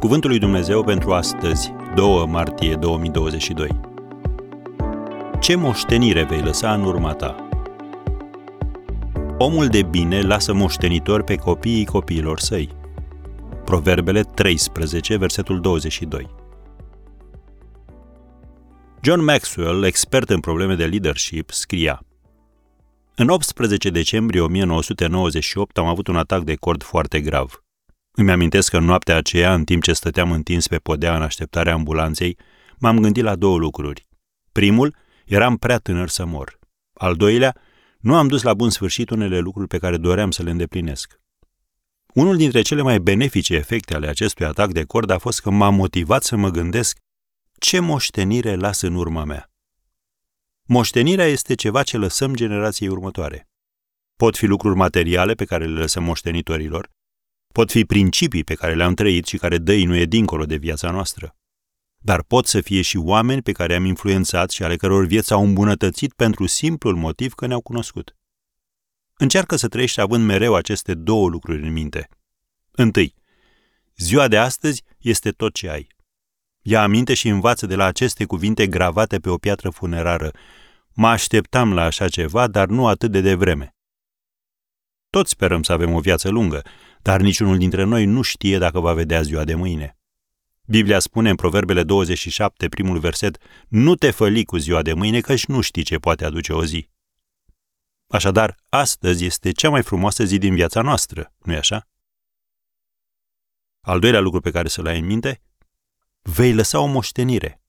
Cuvântul lui Dumnezeu pentru astăzi, 2 martie 2022. Ce moștenire vei lăsa în urma ta? Omul de bine lasă moștenitor pe copiii copiilor săi. Proverbele 13, versetul 22. John Maxwell, expert în probleme de leadership, scria În 18 decembrie 1998 am avut un atac de cord foarte grav. Îmi amintesc că în noaptea aceea, în timp ce stăteam întins pe podea în așteptarea ambulanței, m-am gândit la două lucruri. Primul, eram prea tânăr să mor. Al doilea, nu am dus la bun sfârșit unele lucruri pe care doream să le îndeplinesc. Unul dintre cele mai benefice efecte ale acestui atac de cord a fost că m-a motivat să mă gândesc ce moștenire las în urma mea. Moștenirea este ceva ce lăsăm generației următoare. Pot fi lucruri materiale pe care le lăsăm moștenitorilor, pot fi principii pe care le-am trăit și care dăinuie dincolo de viața noastră. Dar pot să fie și oameni pe care am influențat și ale căror vieți au îmbunătățit pentru simplul motiv că ne-au cunoscut. Încearcă să trăiești având mereu aceste două lucruri în minte. Întâi, ziua de astăzi este tot ce ai. Ia aminte și învață de la aceste cuvinte gravate pe o piatră funerară. Mă așteptam la așa ceva, dar nu atât de devreme. Toți sperăm să avem o viață lungă, dar niciunul dintre noi nu știe dacă va vedea ziua de mâine. Biblia spune în Proverbele 27, primul verset, nu te făli cu ziua de mâine, căci nu știi ce poate aduce o zi. Așadar, astăzi este cea mai frumoasă zi din viața noastră, nu-i așa? Al doilea lucru pe care să-l ai în minte, vei lăsa o moștenire.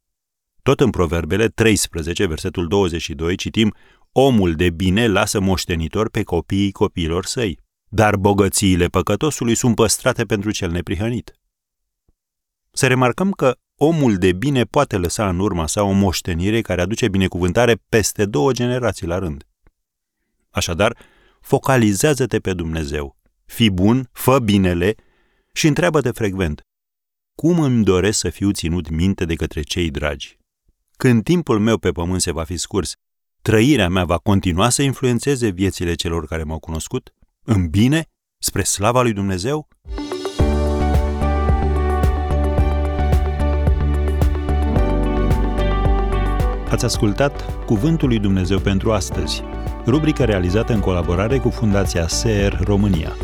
Tot în Proverbele 13, versetul 22, citim, Omul de bine lasă moștenitor pe copiii copiilor săi, dar bogățiile păcătosului sunt păstrate pentru cel neprihănit. Să remarcăm că omul de bine poate lăsa în urma sa o moștenire care aduce binecuvântare peste două generații la rând. Așadar, focalizează-te pe Dumnezeu, fii bun, fă binele și întreabă-te frecvent, cum îmi doresc să fiu ținut minte de către cei dragi? Când timpul meu pe pământ se va fi scurs, trăirea mea va continua să influențeze viețile celor care m-au cunoscut? În bine? Spre slava lui Dumnezeu? Ați ascultat Cuvântul lui Dumnezeu pentru astăzi, rubrica realizată în colaborare cu Fundația SER România.